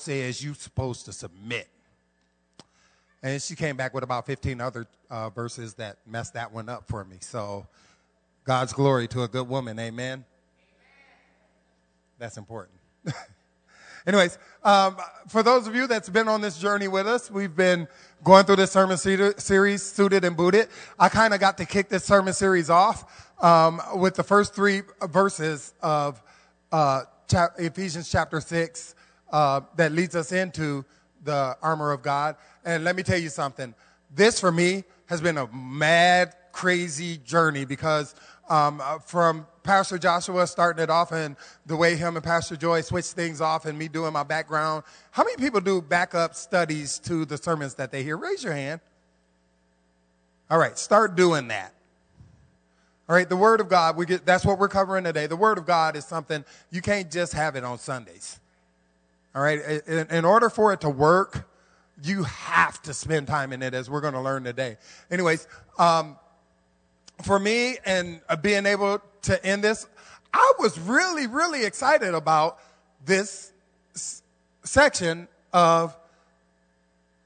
says you're supposed to submit. And she came back with about 15 other uh, verses that messed that one up for me. So, God's glory to a good woman. Amen. That's important. Anyways, um, for those of you that's been on this journey with us, we've been going through this sermon series, Suited and Booted. I kind of got to kick this sermon series off um, with the first three verses of uh, Ephesians chapter 6 uh, that leads us into the armor of God. And let me tell you something. This for me has been a mad, crazy journey because um, uh, from Pastor Joshua starting it off and the way him and Pastor Joy switched things off and me doing my background. How many people do backup studies to the sermons that they hear? Raise your hand. All right, start doing that. All right, the Word of God, we get, that's what we're covering today. The Word of God is something you can't just have it on Sundays. All right, in, in order for it to work, you have to spend time in it, as we're going to learn today. Anyways, um, for me and uh, being able to end this, I was really, really excited about this s- section of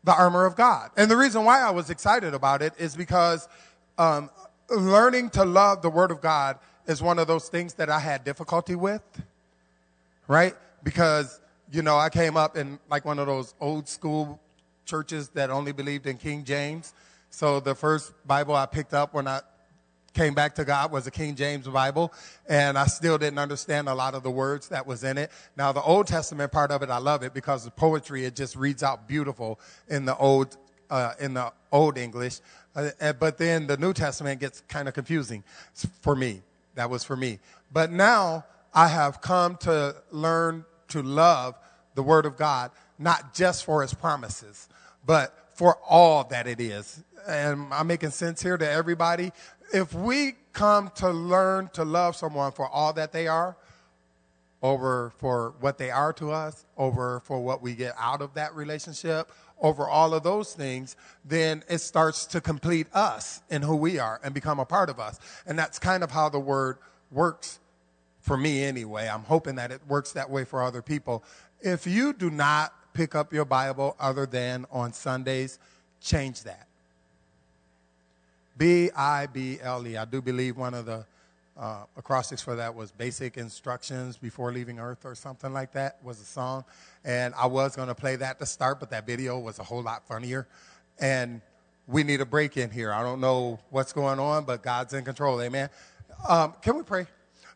the armor of God. And the reason why I was excited about it is because um, learning to love the Word of God is one of those things that I had difficulty with, right? Because, you know, I came up in like one of those old school churches that only believed in King James. So the first Bible I picked up when I came back to God was a King James Bible, and I still didn't understand a lot of the words that was in it. Now, the Old Testament part of it, I love it because the poetry, it just reads out beautiful in the Old, uh, in the Old English. Uh, but then the New Testament gets kind of confusing for me. That was for me. But now I have come to learn to love the Word of God, not just for its promises, but for all that it is. And I'm making sense here to everybody if we come to learn to love someone for all that they are, over for what they are to us, over for what we get out of that relationship, over all of those things, then it starts to complete us in who we are and become a part of us. And that's kind of how the word works for me anyway. I'm hoping that it works that way for other people. If you do not pick up your Bible other than on Sundays, change that. B I B L E. I do believe one of the uh, acrostics for that was basic instructions before leaving Earth or something like that was a song. And I was going to play that to start, but that video was a whole lot funnier. And we need a break in here. I don't know what's going on, but God's in control. Amen. Um, can we pray?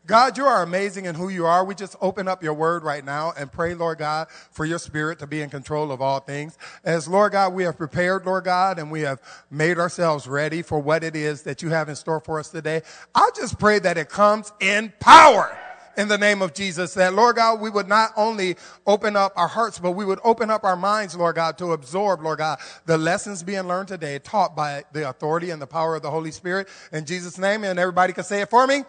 God, you are amazing in who you are. We just open up your word right now and pray, Lord God, for your spirit to be in control of all things. As Lord God, we have prepared, Lord God, and we have made ourselves ready for what it is that you have in store for us today. I just pray that it comes in power in the name of Jesus. That, Lord God, we would not only open up our hearts, but we would open up our minds, Lord God, to absorb, Lord God, the lessons being learned today, taught by the authority and the power of the Holy Spirit. In Jesus' name, and everybody can say it for me.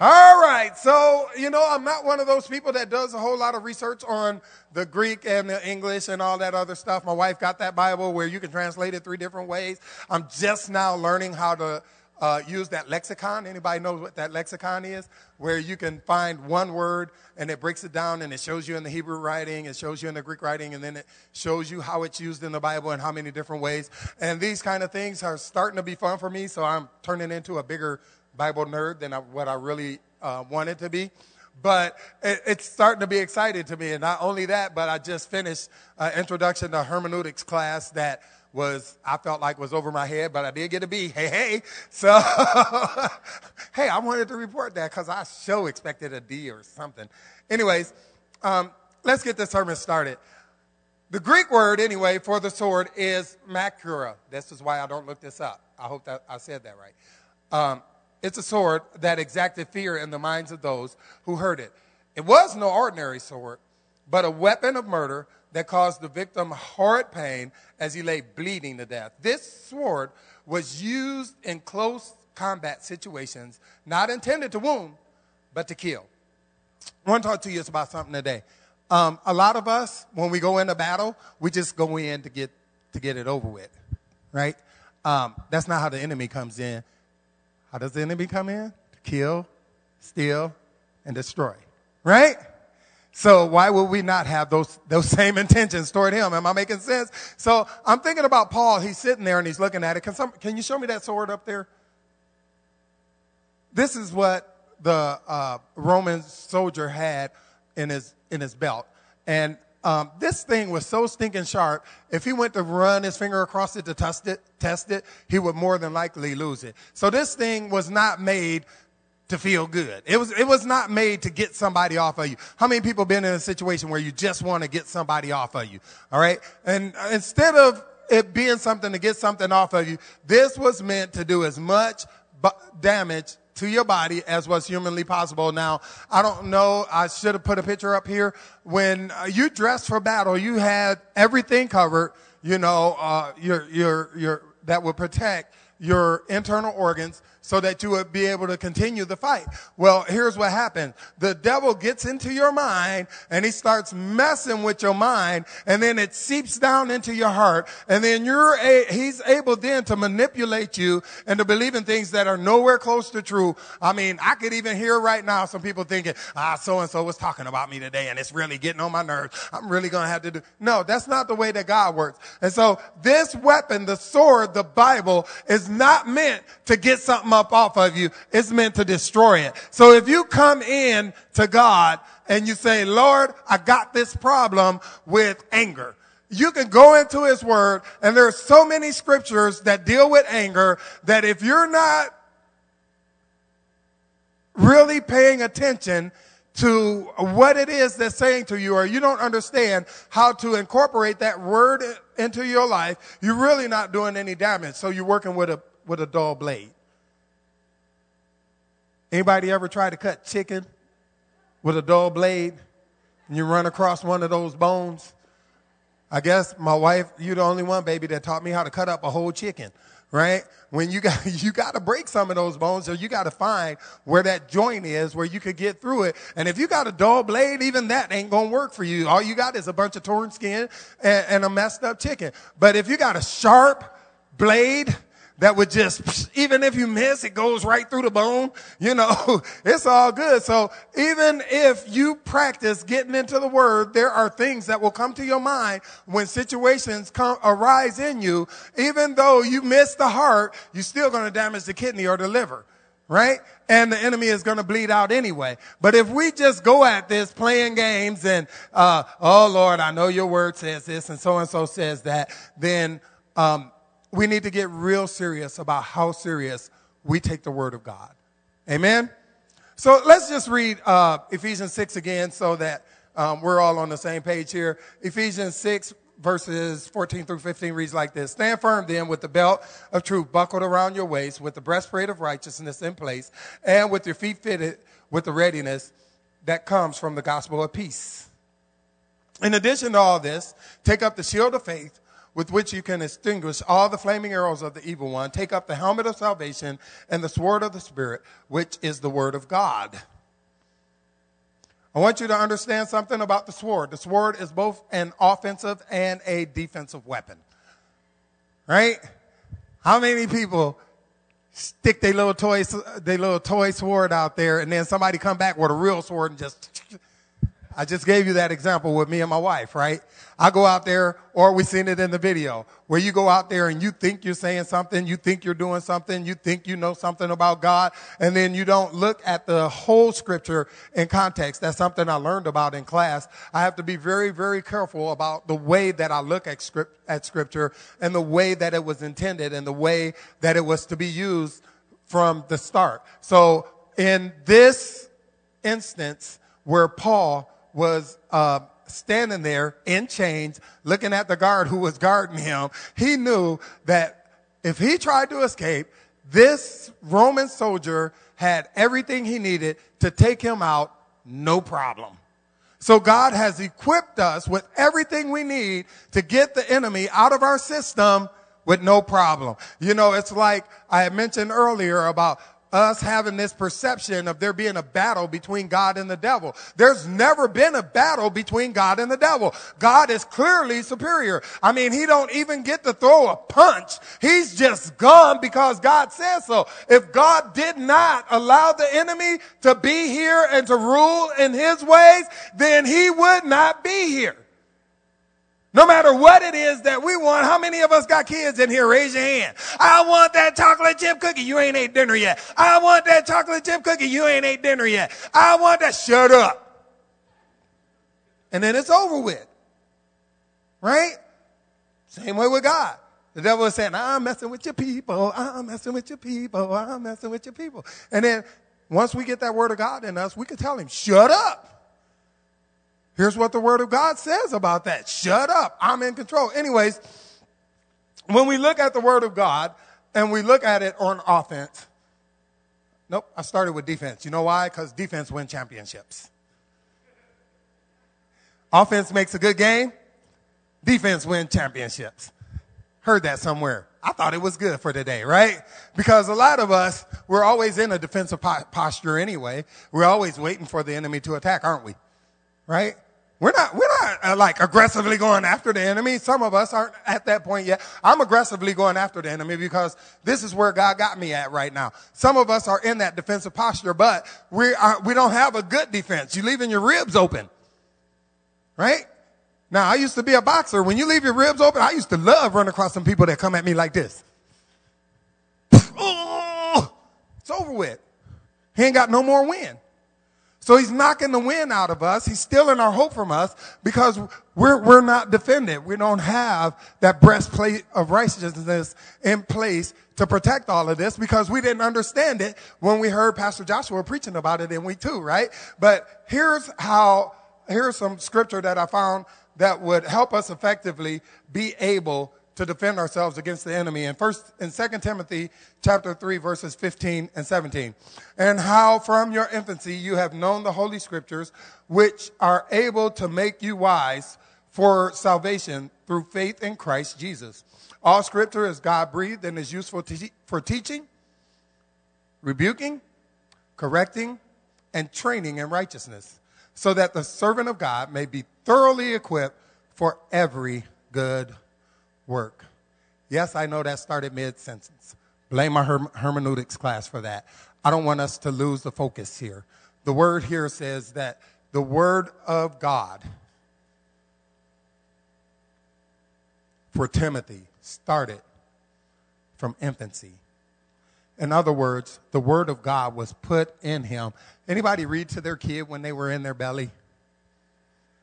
All right. So, you know, I'm not one of those people that does a whole lot of research on the Greek and the English and all that other stuff. My wife got that Bible where you can translate it three different ways. I'm just now learning how to uh, use that lexicon. Anybody knows what that lexicon is? Where you can find one word and it breaks it down and it shows you in the Hebrew writing, it shows you in the Greek writing, and then it shows you how it's used in the Bible and how many different ways. And these kind of things are starting to be fun for me, so I'm turning into a bigger Bible nerd than I, what I really uh, wanted to be. But it, it's starting to be exciting to me. And not only that, but I just finished an introduction to hermeneutics class that was, I felt like was over my head, but I did get a B. Hey, hey. So, hey, I wanted to report that because I so expected a D or something. Anyways, um, let's get this sermon started. The Greek word, anyway, for the sword is makura. This is why I don't look this up. I hope that I said that right. Um, it's a sword that exacted fear in the minds of those who heard it. It was no ordinary sword, but a weapon of murder that caused the victim horrid pain as he lay bleeding to death. This sword was used in close combat situations, not intended to wound, but to kill. I want to talk to you about something today. Um, a lot of us, when we go into battle, we just go in to get to get it over with, right? Um, that's not how the enemy comes in. How does the enemy come in? To kill, steal, and destroy. Right? So why would we not have those, those same intentions toward him? Am I making sense? So I'm thinking about Paul. He's sitting there and he's looking at it. Can some, can you show me that sword up there? This is what the uh, Roman soldier had in his, in his belt. And um, this thing was so stinking sharp. If he went to run his finger across it to test it, test it, he would more than likely lose it. So this thing was not made to feel good. It was, it was not made to get somebody off of you. How many people been in a situation where you just want to get somebody off of you? All right. And instead of it being something to get something off of you, this was meant to do as much damage to your body as was humanly possible. Now, I don't know, I should have put a picture up here. When uh, you dressed for battle, you had everything covered, you know, uh, your, your, your, that would protect your internal organs so that you would be able to continue the fight. Well, here's what happened. The devil gets into your mind and he starts messing with your mind and then it seeps down into your heart and then you're a, he's able then to manipulate you and to believe in things that are nowhere close to true. I mean, I could even hear right now some people thinking, ah, so and so was talking about me today and it's really getting on my nerves. I'm really going to have to do. No, that's not the way that God works. And so this weapon, the sword, the Bible is not meant to get something up off of you. It's meant to destroy it. So if you come in to God and you say, Lord, I got this problem with anger. You can go into his word and there are so many scriptures that deal with anger that if you're not really paying attention to what it is that's saying to you or you don't understand how to incorporate that word into your life, you're really not doing any damage. So you're working with a, with a dull blade. Anybody ever try to cut chicken with a dull blade and you run across one of those bones? I guess my wife, you're the only one, baby, that taught me how to cut up a whole chicken, right? When you got, you got to break some of those bones, or you got to find where that joint is, where you could get through it. And if you got a dull blade, even that ain't gonna work for you. All you got is a bunch of torn skin and, and a messed up chicken. But if you got a sharp blade, that would just, even if you miss, it goes right through the bone. You know, it's all good. So even if you practice getting into the word, there are things that will come to your mind when situations come, arise in you. Even though you miss the heart, you're still going to damage the kidney or the liver. Right? And the enemy is going to bleed out anyway. But if we just go at this playing games and, uh, oh Lord, I know your word says this and so and so says that, then, um, we need to get real serious about how serious we take the word of God. Amen? So let's just read uh, Ephesians 6 again so that um, we're all on the same page here. Ephesians 6, verses 14 through 15 reads like this Stand firm then with the belt of truth buckled around your waist, with the breastplate of righteousness in place, and with your feet fitted with the readiness that comes from the gospel of peace. In addition to all this, take up the shield of faith with which you can extinguish all the flaming arrows of the evil one. Take up the helmet of salvation and the sword of the Spirit, which is the word of God. I want you to understand something about the sword. The sword is both an offensive and a defensive weapon. Right? How many people stick their little toy, their little toy sword out there and then somebody come back with a real sword and just I just gave you that example with me and my wife, right? I go out there, or we seen it in the video, where you go out there and you think you're saying something, you think you're doing something, you think you know something about God, and then you don't look at the whole scripture in context. That's something I learned about in class. I have to be very, very careful about the way that I look at script, at scripture and the way that it was intended and the way that it was to be used from the start. So in this instance where Paul was uh, standing there in chains, looking at the guard who was guarding him. He knew that if he tried to escape, this Roman soldier had everything he needed to take him out, no problem. So God has equipped us with everything we need to get the enemy out of our system with no problem. You know, it's like I had mentioned earlier about us having this perception of there being a battle between God and the devil. There's never been a battle between God and the devil. God is clearly superior. I mean, he don't even get to throw a punch. He's just gone because God says so. If God did not allow the enemy to be here and to rule in his ways, then he would not be here. No matter what it is that we want, how many of us got kids in here? Raise your hand. I want that chocolate chip cookie. You ain't ate dinner yet. I want that chocolate chip cookie. You ain't ate dinner yet. I want that. Shut up. And then it's over with. Right? Same way with God. The devil is saying, I'm messing with your people. I'm messing with your people. I'm messing with your people. And then once we get that word of God in us, we can tell him, shut up. Here's what the word of God says about that. Shut up. I'm in control. Anyways, when we look at the word of God and we look at it on offense, nope, I started with defense. You know why? Because defense win championships. Offense makes a good game. Defense win championships. Heard that somewhere. I thought it was good for today, right? Because a lot of us, we're always in a defensive posture anyway. We're always waiting for the enemy to attack, aren't we? Right? We're not, we're not uh, like aggressively going after the enemy. Some of us aren't at that point yet. I'm aggressively going after the enemy because this is where God got me at right now. Some of us are in that defensive posture, but we are, we don't have a good defense. You're leaving your ribs open. Right? Now, I used to be a boxer. When you leave your ribs open, I used to love running across some people that come at me like this. Oh, it's over with. He ain't got no more win. So he's knocking the wind out of us. He's stealing our hope from us because we're, we're not defended. We don't have that breastplate of righteousness in place to protect all of this because we didn't understand it when we heard Pastor Joshua preaching about it in week two, right? But here's how, here's some scripture that I found that would help us effectively be able to defend ourselves against the enemy in first in second timothy chapter 3 verses 15 and 17 and how from your infancy you have known the holy scriptures which are able to make you wise for salvation through faith in christ jesus. All scripture is god breathed and is useful to, for teaching rebuking correcting and training in righteousness so that the servant of god may be thoroughly equipped for every good work. Yes, I know that started mid sentence. Blame my herm- hermeneutics class for that. I don't want us to lose the focus here. The word here says that the word of God for Timothy started from infancy. In other words, the word of God was put in him. Anybody read to their kid when they were in their belly?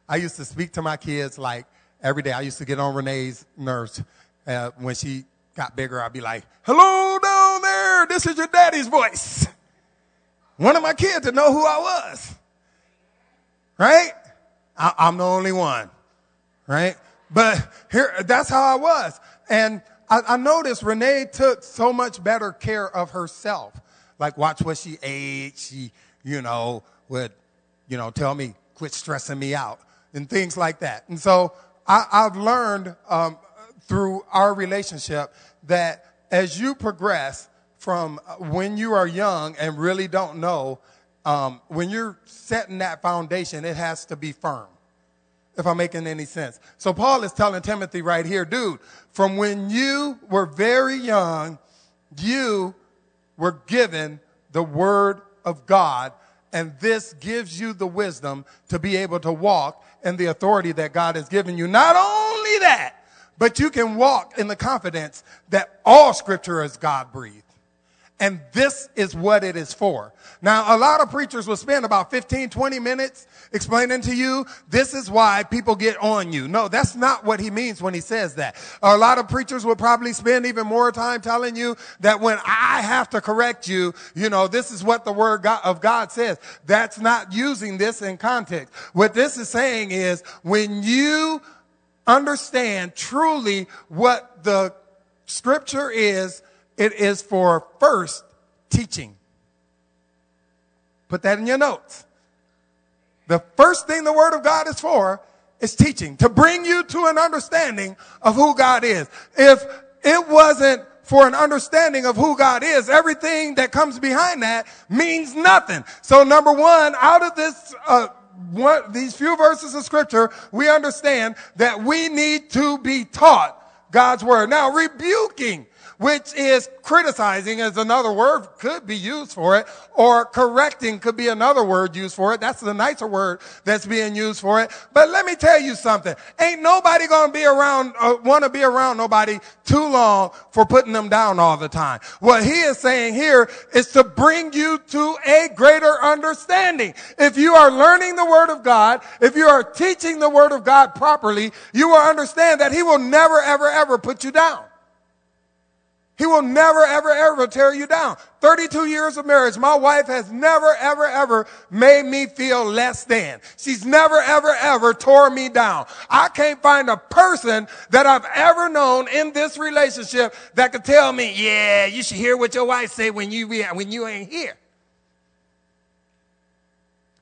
I used to speak to my kids like every day. I used to get on Renee's nerves uh, when she got bigger. I'd be like, "Hello down there, this is your daddy's voice." One of my kids to know who I was, right? I, I'm the only one, right? But here, that's how I was, and I, I noticed Renee took so much better care of herself. Like, watch what she ate. She, you know, would, you know, tell me quit stressing me out and things like that. And so I, have learned um, through our relationship that as you progress from when you are young and really don't know, um, when you're setting that foundation, it has to be firm. If I'm making any sense. So Paul is telling Timothy right here, dude, from when you were very young, you were given the word of God and this gives you the wisdom to be able to walk in the authority that God has given you. Not only that, but you can walk in the confidence that all scripture is God breathed. And this is what it is for. Now, a lot of preachers will spend about 15, 20 minutes explaining to you, this is why people get on you. No, that's not what he means when he says that. A lot of preachers will probably spend even more time telling you that when I have to correct you, you know, this is what the word of God says. That's not using this in context. What this is saying is when you understand truly what the scripture is, it is for first teaching. Put that in your notes. The first thing the Word of God is for is teaching, to bring you to an understanding of who God is. If it wasn't for an understanding of who God is, everything that comes behind that means nothing. So number one, out of this, uh, these few verses of scripture, we understand that we need to be taught God's word. Now, rebuking which is criticizing is another word could be used for it, or correcting could be another word used for it. That's the nicer word that's being used for it. But let me tell you something. Ain't nobody gonna be around, uh, wanna be around nobody too long for putting them down all the time. What he is saying here is to bring you to a greater understanding. If you are learning the word of God, if you are teaching the word of God properly, you will understand that he will never, ever, ever put you down. He will never, ever, ever tear you down. 32 years of marriage, my wife has never, ever, ever made me feel less than. She's never, ever, ever tore me down. I can't find a person that I've ever known in this relationship that could tell me, yeah, you should hear what your wife say when you, when you ain't here.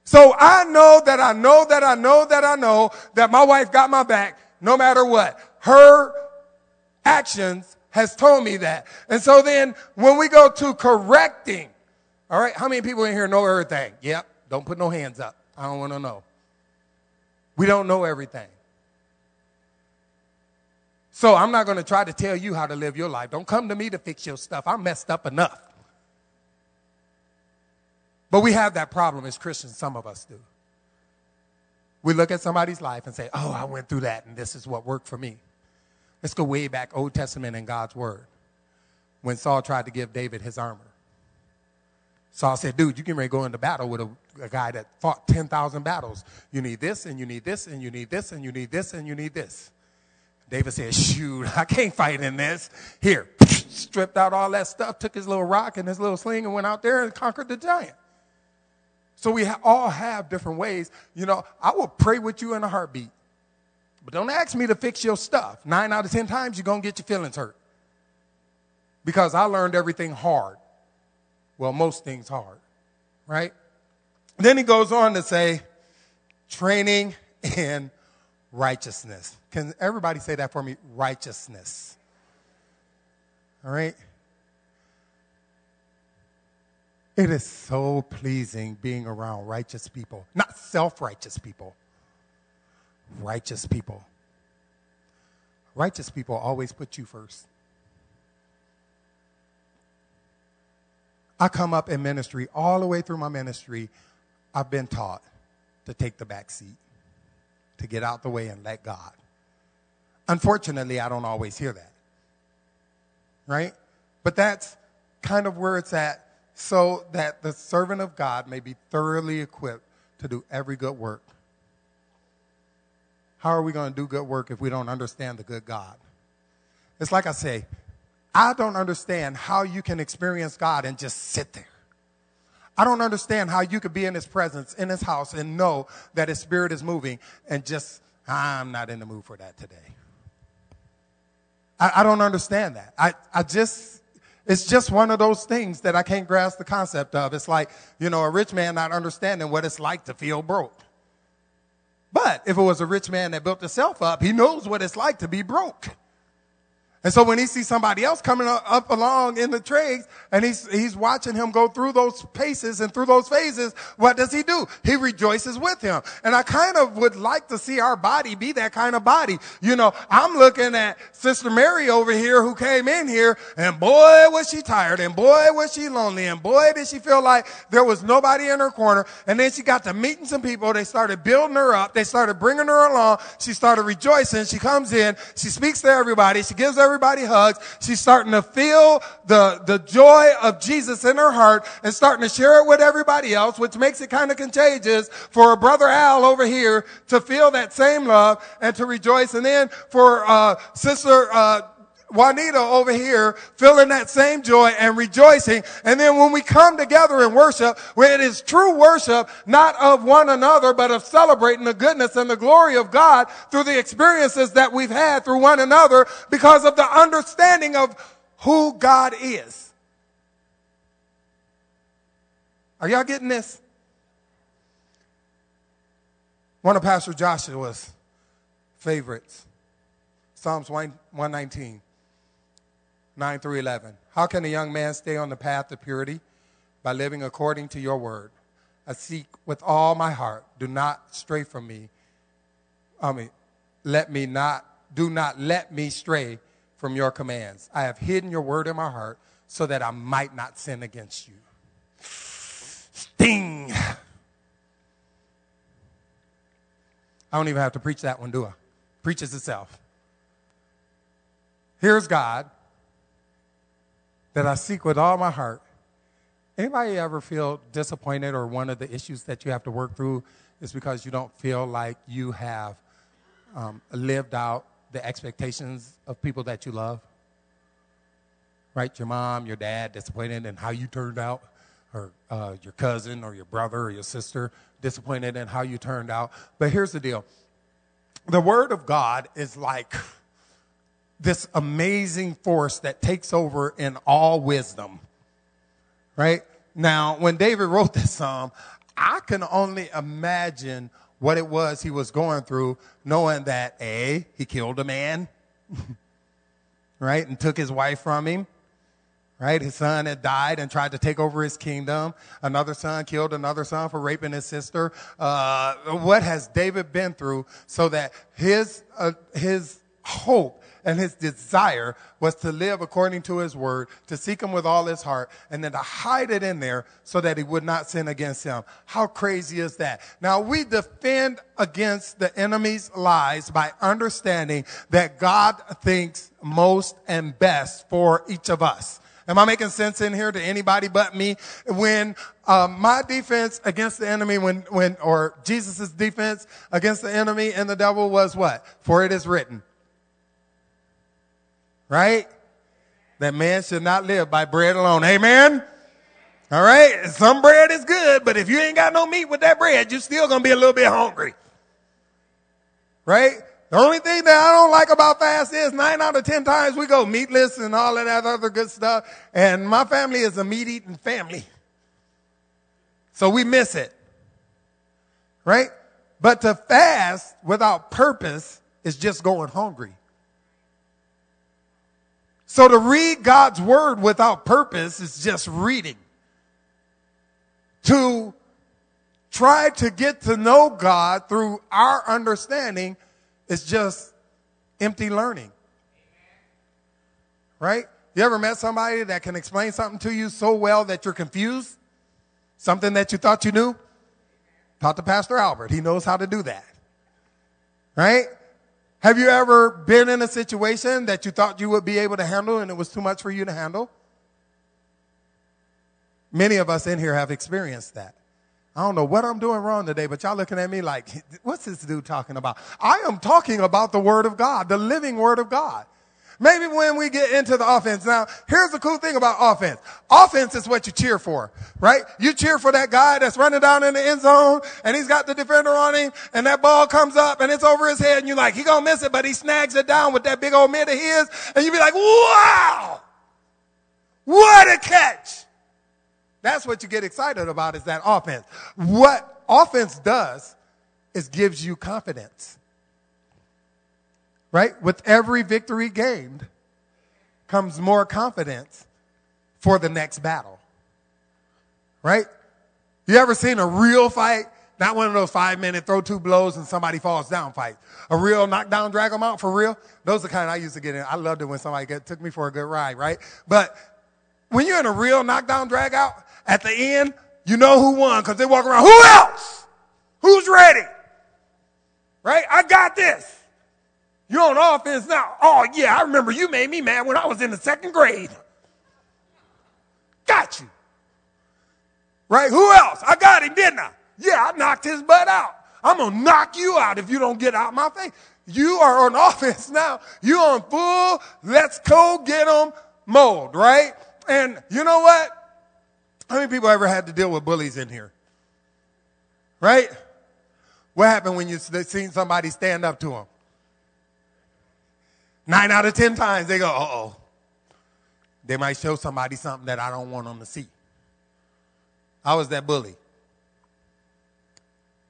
So I know that I know that I know that I know that my wife got my back no matter what. Her actions has told me that. And so then when we go to correcting, all right, how many people in here know everything? Yep. Don't put no hands up. I don't want to know. We don't know everything. So I'm not going to try to tell you how to live your life. Don't come to me to fix your stuff. I'm messed up enough. But we have that problem as Christians, some of us do. We look at somebody's life and say, oh, I went through that and this is what worked for me. Let's go way back, Old Testament and God's Word. When Saul tried to give David his armor. Saul said, dude, you can ready to go into battle with a, a guy that fought 10,000 battles. You need this, and you need this, and you need this, and you need this, and you need this. David said, shoot, I can't fight in this. Here, stripped out all that stuff, took his little rock and his little sling and went out there and conquered the giant. So we all have different ways. You know, I will pray with you in a heartbeat. But don't ask me to fix your stuff. Nine out of ten times, you're going to get your feelings hurt. Because I learned everything hard. Well, most things hard, right? Then he goes on to say, training in righteousness. Can everybody say that for me? Righteousness. All right? It is so pleasing being around righteous people, not self righteous people righteous people. Righteous people always put you first. I come up in ministry, all the way through my ministry, I've been taught to take the back seat, to get out the way and let God. Unfortunately, I don't always hear that. Right? But that's kind of where it's at so that the servant of God may be thoroughly equipped to do every good work how are we going to do good work if we don't understand the good God? It's like I say, I don't understand how you can experience God and just sit there. I don't understand how you could be in his presence, in his house, and know that his spirit is moving and just, I'm not in the mood for that today. I, I don't understand that. I, I just, it's just one of those things that I can't grasp the concept of. It's like, you know, a rich man not understanding what it's like to feel broke. But if it was a rich man that built himself up, he knows what it's like to be broke. And so when he sees somebody else coming up along in the trades and he's, he's watching him go through those paces and through those phases, what does he do? He rejoices with him. And I kind of would like to see our body be that kind of body. You know, I'm looking at Sister Mary over here who came in here and boy was she tired and boy was she lonely and boy did she feel like there was nobody in her corner. And then she got to meeting some people. They started building her up. They started bringing her along. She started rejoicing. She comes in. She speaks to everybody. She gives everybody everybody hugs. She's starting to feel the, the joy of Jesus in her heart and starting to share it with everybody else, which makes it kind of contagious for a brother Al over here to feel that same love and to rejoice. And then for, uh, sister, uh, Juanita over here feeling that same joy and rejoicing. And then when we come together in worship, where it is true worship, not of one another, but of celebrating the goodness and the glory of God through the experiences that we've had through one another because of the understanding of who God is. Are y'all getting this? One of Pastor Joshua's favorites, Psalms 119. 9 through 11. How can a young man stay on the path of purity? By living according to your word. I seek with all my heart. Do not stray from me. I mean, let me not, do not let me stray from your commands. I have hidden your word in my heart so that I might not sin against you. Sting. I don't even have to preach that one, do I? Preaches itself. Here's God that I seek with all my heart. Anybody ever feel disappointed or one of the issues that you have to work through is because you don't feel like you have um, lived out the expectations of people that you love? Right? Your mom, your dad, disappointed in how you turned out, or uh, your cousin, or your brother, or your sister, disappointed in how you turned out. But here's the deal the Word of God is like this amazing force that takes over in all wisdom. Right? Now, when David wrote this psalm, I can only imagine what it was he was going through, knowing that A, he killed a man, right, and took his wife from him. Right? His son had died and tried to take over his kingdom. Another son killed another son for raping his sister. Uh, what has David been through so that his, uh, his hope and his desire was to live according to his word, to seek him with all his heart, and then to hide it in there so that he would not sin against him. How crazy is that? Now we defend against the enemy's lies by understanding that God thinks most and best for each of us. Am I making sense in here to anybody but me? When uh, my defense against the enemy, when when or Jesus's defense against the enemy and the devil was what? For it is written right? That man should not live by bread alone. Amen? All right? Some bread is good, but if you ain't got no meat with that bread, you're still going to be a little bit hungry. Right? The only thing that I don't like about fast is nine out of ten times we go meatless and all of that other good stuff. And my family is a meat eating family. So we miss it. Right? But to fast without purpose is just going hungry. So to read God's word without purpose is just reading. To try to get to know God through our understanding is just empty learning. Right? You ever met somebody that can explain something to you so well that you're confused? Something that you thought you knew? Talk to Pastor Albert. He knows how to do that. Right? Have you ever been in a situation that you thought you would be able to handle and it was too much for you to handle? Many of us in here have experienced that. I don't know what I'm doing wrong today, but y'all looking at me like, what's this dude talking about? I am talking about the Word of God, the living Word of God. Maybe when we get into the offense. Now, here's the cool thing about offense. Offense is what you cheer for, right? You cheer for that guy that's running down in the end zone and he's got the defender on him and that ball comes up and it's over his head and you're like, he gonna miss it, but he snags it down with that big old mitt of his and you be like, wow! What a catch! That's what you get excited about is that offense. What offense does is gives you confidence right? With every victory gained comes more confidence for the next battle, right? You ever seen a real fight? Not one of those five minute throw two blows and somebody falls down fight. A real knockdown, drag them out for real. Those are the kind I used to get in. I loved it when somebody get, took me for a good ride, right? But when you're in a real knockdown, drag out, at the end, you know who won because they walk around. Who else? Who's ready? Right? I got this. You're on offense now. Oh, yeah, I remember you made me mad when I was in the second grade. Got you. Right? Who else? I got him, didn't I? Yeah, I knocked his butt out. I'm going to knock you out if you don't get out my face. You are on offense now. You're on full, let's go get them mode, right? And you know what? How many people ever had to deal with bullies in here? Right? What happened when you seen somebody stand up to them? Nine out of 10 times they go, uh oh. They might show somebody something that I don't want them to see. I was that bully.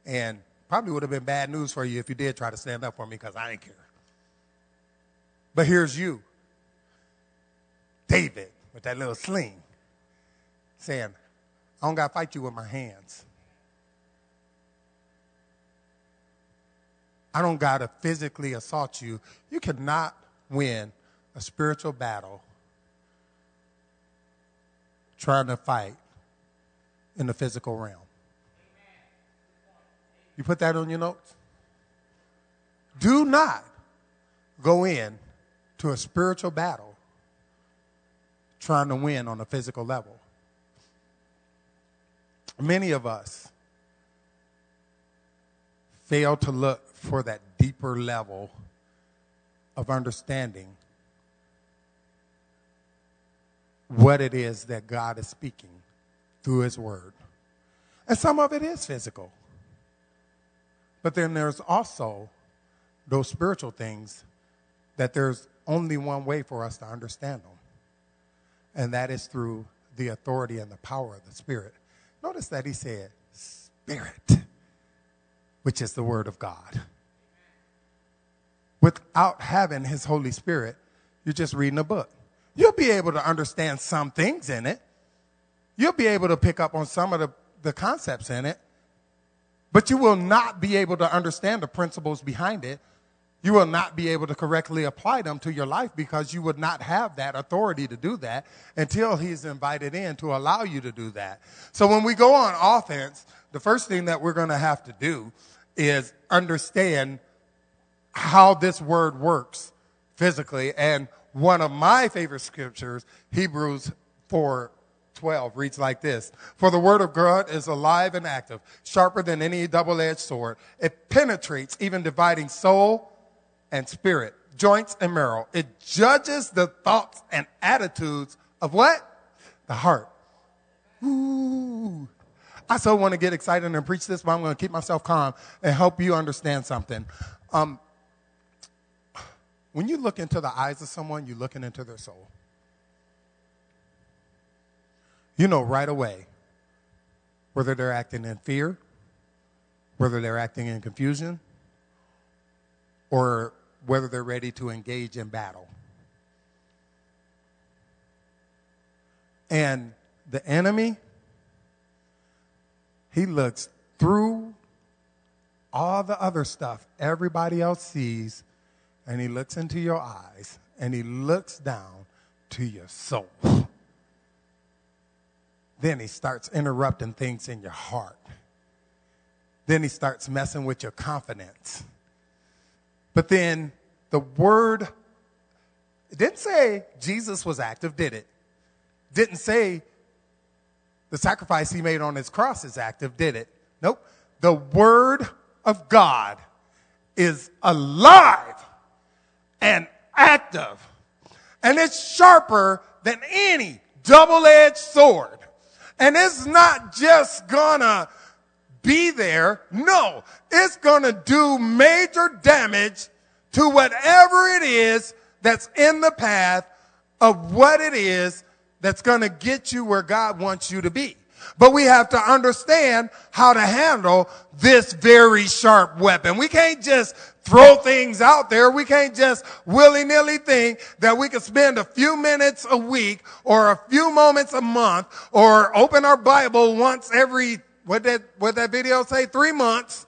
And probably would have been bad news for you if you did try to stand up for me because I didn't care. But here's you David with that little sling, saying, I don't got to fight you with my hands. I don't got to physically assault you. You cannot win a spiritual battle trying to fight in the physical realm. You put that on your notes? Do not go in to a spiritual battle trying to win on a physical level. Many of us fail to look for that deeper level of understanding what it is that God is speaking through His Word. And some of it is physical. But then there's also those spiritual things that there's only one way for us to understand them, and that is through the authority and the power of the Spirit. Notice that he said, Spirit, which is the Word of God. Without having His Holy Spirit, you're just reading a book. You'll be able to understand some things in it. You'll be able to pick up on some of the, the concepts in it, but you will not be able to understand the principles behind it. You will not be able to correctly apply them to your life because you would not have that authority to do that until he's invited in to allow you to do that. So when we go on offense, the first thing that we're going to have to do is understand how this word works physically. And one of my favorite scriptures, Hebrews 4 12 reads like this For the word of God is alive and active, sharper than any double edged sword. It penetrates, even dividing soul and spirit, joints and marrow. It judges the thoughts and attitudes of what? The heart. Ooh. I so want to get excited and preach this, but I'm going to keep myself calm and help you understand something. Um, when you look into the eyes of someone, you're looking into their soul you know right away whether they're acting in fear, whether they're acting in confusion, or whether they're ready to engage in battle. And the enemy, he looks through all the other stuff everybody else sees, and he looks into your eyes, and he looks down to your soul then he starts interrupting things in your heart. Then he starts messing with your confidence. But then the word didn't say Jesus was active, did it? Didn't say the sacrifice he made on his cross is active, did it? Nope. The word of God is alive and active. And it's sharper than any double edged sword. And it's not just gonna be there. No, it's gonna do major damage to whatever it is that's in the path of what it is that's gonna get you where God wants you to be. But we have to understand how to handle this very sharp weapon. We can't just throw things out there. We can't just willy-nilly think that we can spend a few minutes a week or a few moments a month or open our Bible once every, what that, what that video say, three months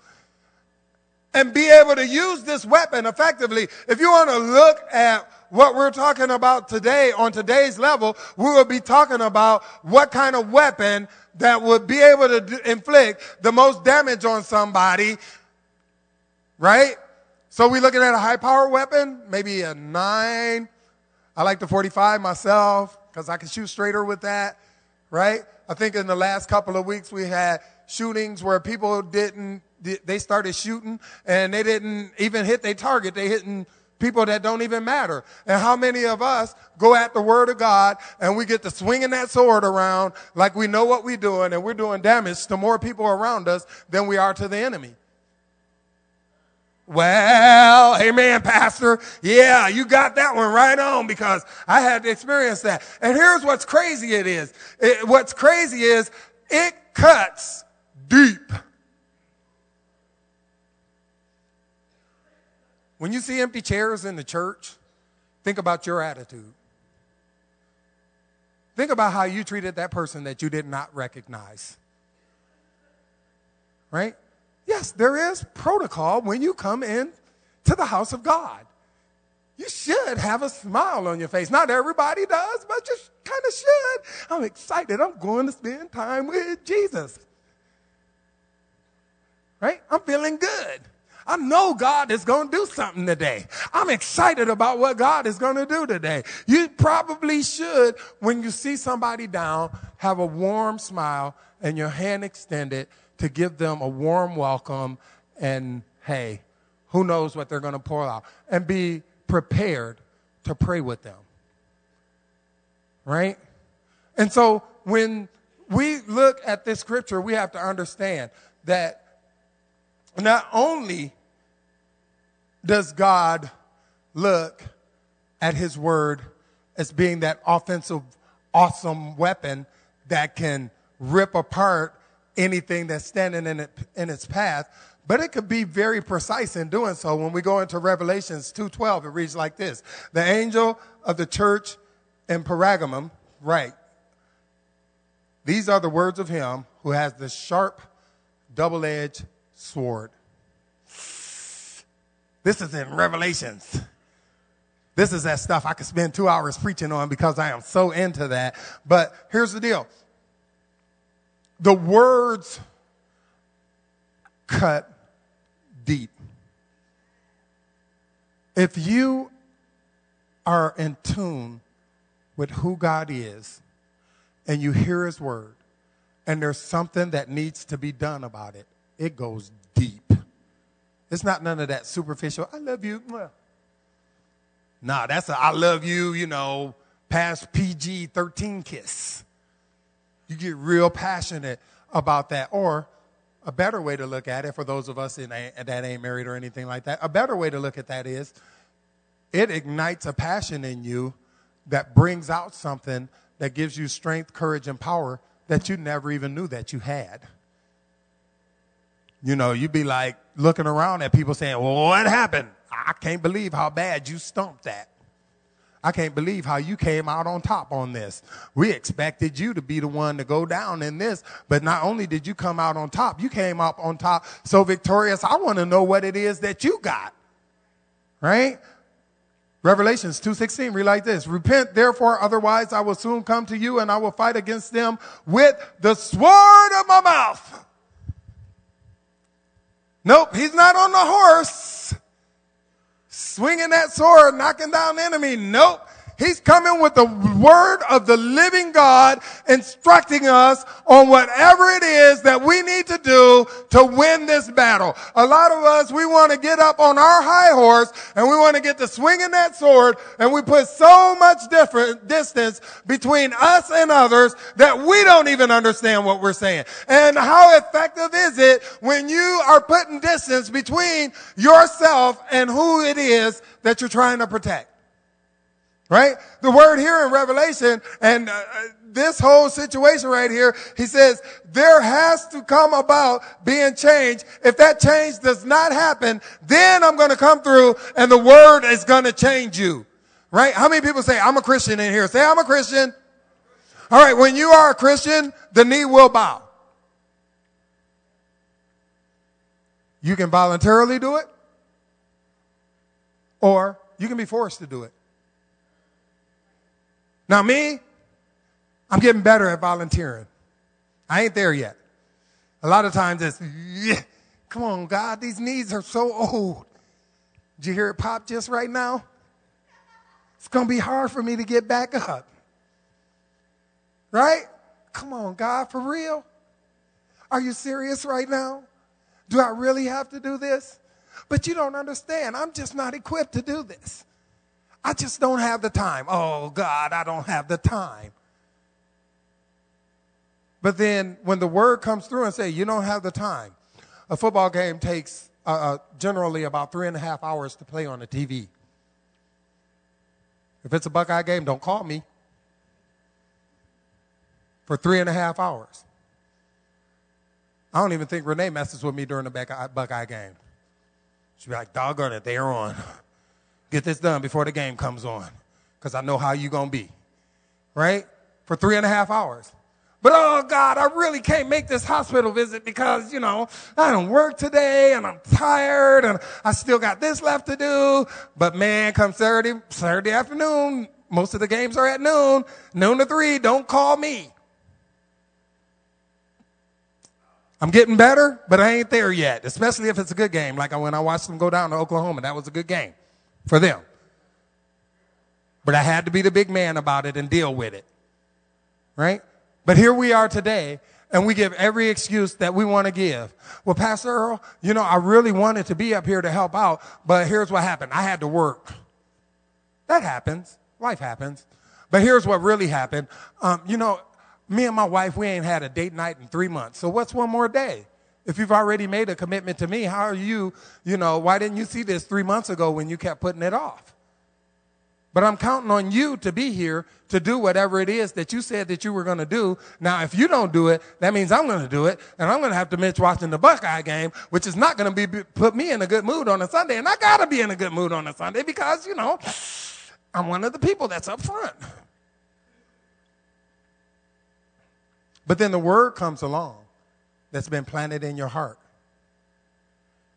and be able to use this weapon effectively. If you want to look at what we're talking about today on today's level, we will be talking about what kind of weapon that would be able to inflict the most damage on somebody, right? So we're looking at a high power weapon, maybe a nine. I like the 45 myself because I can shoot straighter with that, right? I think in the last couple of weeks we had shootings where people didn't, they started shooting and they didn't even hit their target. They hitting people that don't even matter. And how many of us go at the word of God and we get to swinging that sword around like we know what we're doing and we're doing damage to more people around us than we are to the enemy. Well, amen, pastor. Yeah, you got that one right on because I had to experience that. And here's what's crazy it is. It, what's crazy is it cuts deep. When you see empty chairs in the church, think about your attitude. think about how you treated that person that you did not recognize. Right? Yes, there is protocol when you come in to the house of God. You should have a smile on your face. Not everybody does, but you kind of should. I'm excited. I'm going to spend time with Jesus. Right? I'm feeling good. I know God is going to do something today. I'm excited about what God is going to do today. You probably should, when you see somebody down, have a warm smile and your hand extended to give them a warm welcome and, hey, who knows what they're going to pour out. And be prepared to pray with them. Right? And so when we look at this scripture, we have to understand that not only does God look at his word as being that offensive, awesome weapon that can rip apart anything that's standing in, it, in its path, but it could be very precise in doing so. When we go into Revelations 2.12, it reads like this. The angel of the church in Pergamum, right. These are the words of him who has the sharp, double-edged sword. This is in Revelations. This is that stuff I could spend two hours preaching on because I am so into that. But here's the deal. The words cut deep. If you are in tune with who God is and you hear his word and there's something that needs to be done about it, it goes deep. It's not none of that superficial, I love you. Nah, that's a I love you, you know, past PG 13 kiss. You get real passionate about that. Or a better way to look at it for those of us in that ain't married or anything like that, a better way to look at that is it ignites a passion in you that brings out something that gives you strength, courage, and power that you never even knew that you had. You know, you'd be like looking around at people saying, Well, what happened? I can't believe how bad you stumped that. I can't believe how you came out on top on this. We expected you to be the one to go down in this, but not only did you come out on top, you came up on top so victorious. I want to know what it is that you got. Right? Revelations 2:16 read like this, repent therefore otherwise I will soon come to you and I will fight against them with the sword of my mouth. Nope, he's not on the horse swinging that sword, knocking down the enemy. Nope. He's coming with the word of the living God, instructing us on whatever it is that we need to do to win this battle. A lot of us, we want to get up on our high horse and we want to get to swinging that sword and we put so much different distance between us and others that we don't even understand what we're saying. And how effective is it when you are putting distance between yourself and who it is that you're trying to protect? Right? The word here in Revelation and uh, uh, this whole situation right here, he says there has to come about being changed. If that change does not happen, then I'm going to come through and the word is going to change you. Right? How many people say, I'm a Christian in here? Say, I'm a Christian. All right. When you are a Christian, the knee will bow. You can voluntarily do it or you can be forced to do it. Now, me, I'm getting better at volunteering. I ain't there yet. A lot of times it's, yeah, come on, God, these knees are so old. Did you hear it pop just right now? It's going to be hard for me to get back up. Right? Come on, God, for real? Are you serious right now? Do I really have to do this? But you don't understand. I'm just not equipped to do this. I just don't have the time. Oh, God, I don't have the time. But then when the word comes through and say, you don't have the time, a football game takes uh, uh, generally about three and a half hours to play on the TV. If it's a Buckeye game, don't call me for three and a half hours. I don't even think Renee messes with me during the Buckeye game. She'd be like, doggone it, they're on. Get this done before the game comes on because I know how you're going to be. Right? for three and a half hours. But oh God, I really can't make this hospital visit because, you know, I don't work today and I'm tired and I still got this left to do. But man, come Saturday, Saturday afternoon, most of the games are at noon, noon to three, don't call me. I'm getting better, but I ain't there yet, especially if it's a good game. Like when I watched them go down to Oklahoma, that was a good game for them. But I had to be the big man about it and deal with it. Right? But here we are today, and we give every excuse that we want to give. Well, Pastor Earl, you know, I really wanted to be up here to help out, but here's what happened. I had to work. That happens. Life happens. But here's what really happened. Um, you know, me and my wife, we ain't had a date night in three months. So what's one more day? If you've already made a commitment to me, how are you, you know, why didn't you see this three months ago when you kept putting it off? But I'm counting on you to be here to do whatever it is that you said that you were going to do. Now, if you don't do it, that means I'm going to do it, and I'm going to have to miss watching the Buckeye game, which is not going to be put me in a good mood on a Sunday. And I got to be in a good mood on a Sunday because, you know, I'm one of the people that's up front. But then the word comes along that's been planted in your heart.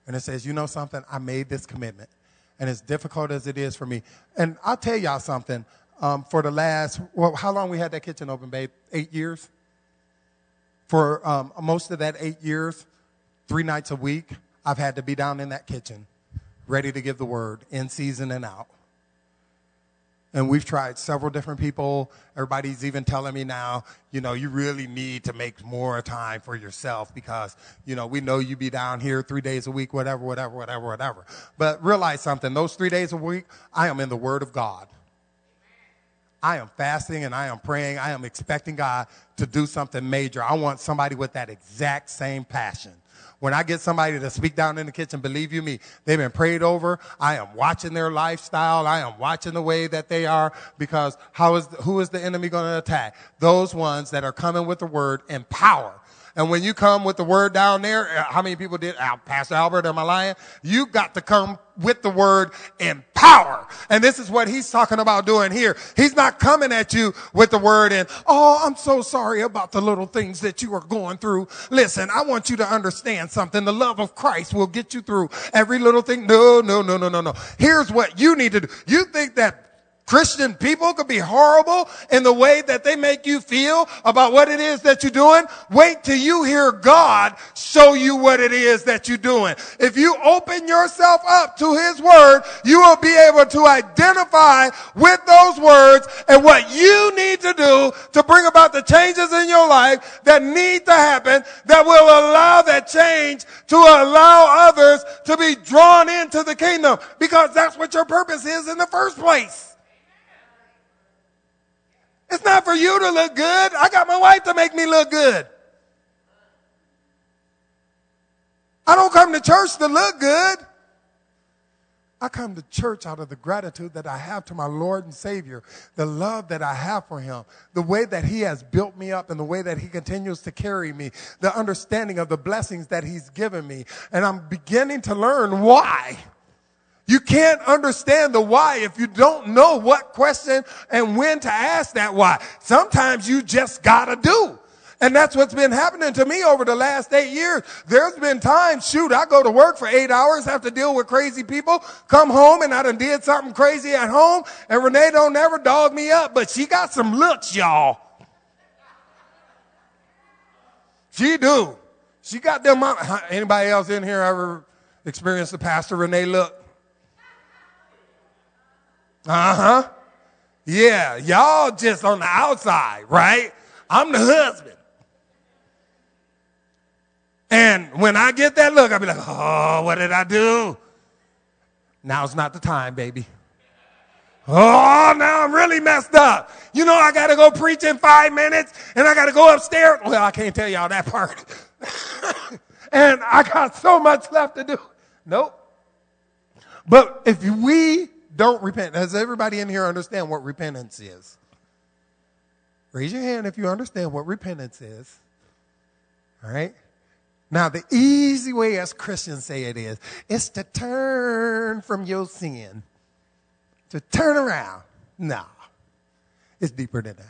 And it says, you know something? I made this commitment and as difficult as it is for me. And I'll tell y'all something. Um, for the last, well, how long we had that kitchen open, babe? Eight years. For um, most of that eight years, three nights a week, I've had to be down in that kitchen, ready to give the word in season and out. And we've tried several different people. Everybody's even telling me now, you know, you really need to make more time for yourself because, you know, we know you'd be down here three days a week, whatever, whatever, whatever, whatever. But realize something. Those three days a week, I am in the Word of God. I am fasting and I am praying. I am expecting God to do something major. I want somebody with that exact same passion. When I get somebody to speak down in the kitchen, believe you me, they've been prayed over. I am watching their lifestyle. I am watching the way that they are because how is, who is the enemy going to attack? Those ones that are coming with the word in power. And when you come with the word down there, uh, how many people did? Pastor Albert, am I lying? You got to come with the word in power. And this is what he's talking about doing here. He's not coming at you with the word in, oh, I'm so sorry about the little things that you are going through. Listen, I want you to understand something. The love of Christ will get you through every little thing. No, no, no, no, no, no. Here's what you need to do. You think that Christian people could be horrible in the way that they make you feel about what it is that you're doing. Wait till you hear God show you what it is that you're doing. If you open yourself up to his word, you will be able to identify with those words and what you need to do to bring about the changes in your life that need to happen that will allow that change to allow others to be drawn into the kingdom because that's what your purpose is in the first place. It's not for you to look good. I got my wife to make me look good. I don't come to church to look good. I come to church out of the gratitude that I have to my Lord and Savior, the love that I have for Him, the way that He has built me up and the way that He continues to carry me, the understanding of the blessings that He's given me. And I'm beginning to learn why. You can't understand the why if you don't know what question and when to ask that why. Sometimes you just gotta do. And that's what's been happening to me over the last eight years. There's been times, shoot, I go to work for eight hours, have to deal with crazy people, come home and I done did something crazy at home, and Renee don't ever dog me up, but she got some looks, y'all. She do. She got them. Uh, anybody else in here ever experienced the Pastor Renee look? Uh huh. Yeah, y'all just on the outside, right? I'm the husband. And when I get that look, I'll be like, oh, what did I do? Now's not the time, baby. Oh, now I'm really messed up. You know, I got to go preach in five minutes and I got to go upstairs. Well, I can't tell y'all that part. and I got so much left to do. Nope. But if we don't repent. Does everybody in here understand what repentance is? Raise your hand if you understand what repentance is. All right? Now, the easy way as Christians say it is, it's to turn from your sin. To turn around. No. It's deeper than that.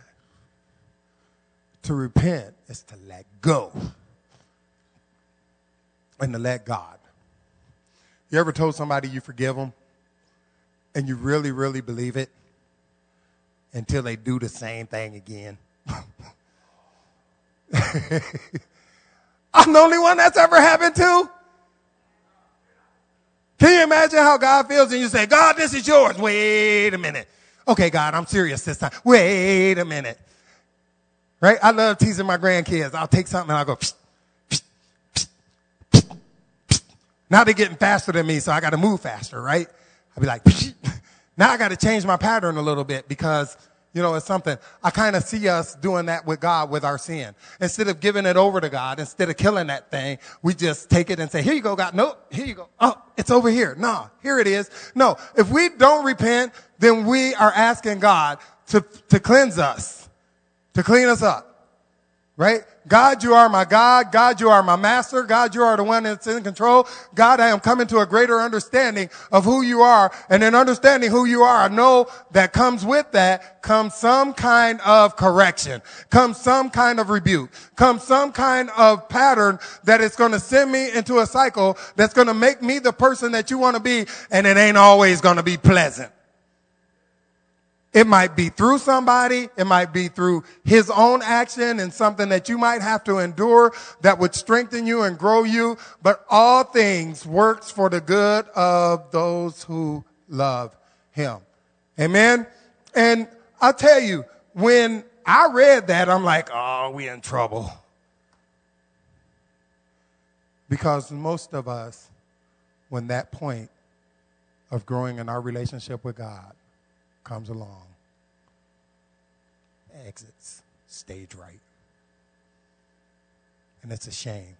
to repent is to let go and to let God. You ever told somebody you forgive them and you really, really believe it until they do the same thing again? I'm the only one that's ever happened to. Can you imagine how God feels and you say, God, this is yours. Wait a minute. Okay, God, I'm serious this time. Wait a minute. Right? I love teasing my grandkids. I'll take something and I'll go, psh, psh, psh, now they're getting faster than me, so I got to move faster, right? I'll be like, now I got to change my pattern a little bit because you know, it's something. I kind of see us doing that with God with our sin. Instead of giving it over to God, instead of killing that thing, we just take it and say, here you go, God. No, here you go. Oh, it's over here. No, here it is. No, if we don't repent, then we are asking God to, to cleanse us, to clean us up. Right? God, you are my God. God, you are my master. God, you are the one that's in control. God, I am coming to a greater understanding of who you are. And in understanding who you are, I know that comes with that comes some kind of correction, comes some kind of rebuke, comes some kind of pattern that is going to send me into a cycle that's going to make me the person that you want to be. And it ain't always going to be pleasant. It might be through somebody. It might be through his own action and something that you might have to endure that would strengthen you and grow you. But all things works for the good of those who love him. Amen. And I'll tell you, when I read that, I'm like, oh, we in trouble. Because most of us, when that point of growing in our relationship with God, comes along, exits stage right. And it's a shame.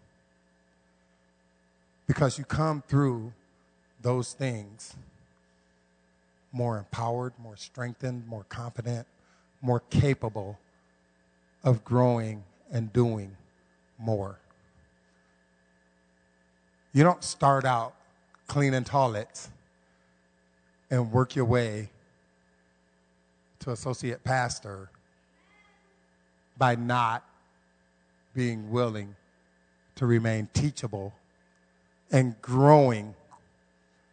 Because you come through those things more empowered, more strengthened, more confident, more capable of growing and doing more. You don't start out cleaning toilets and work your way to associate pastor by not being willing to remain teachable and growing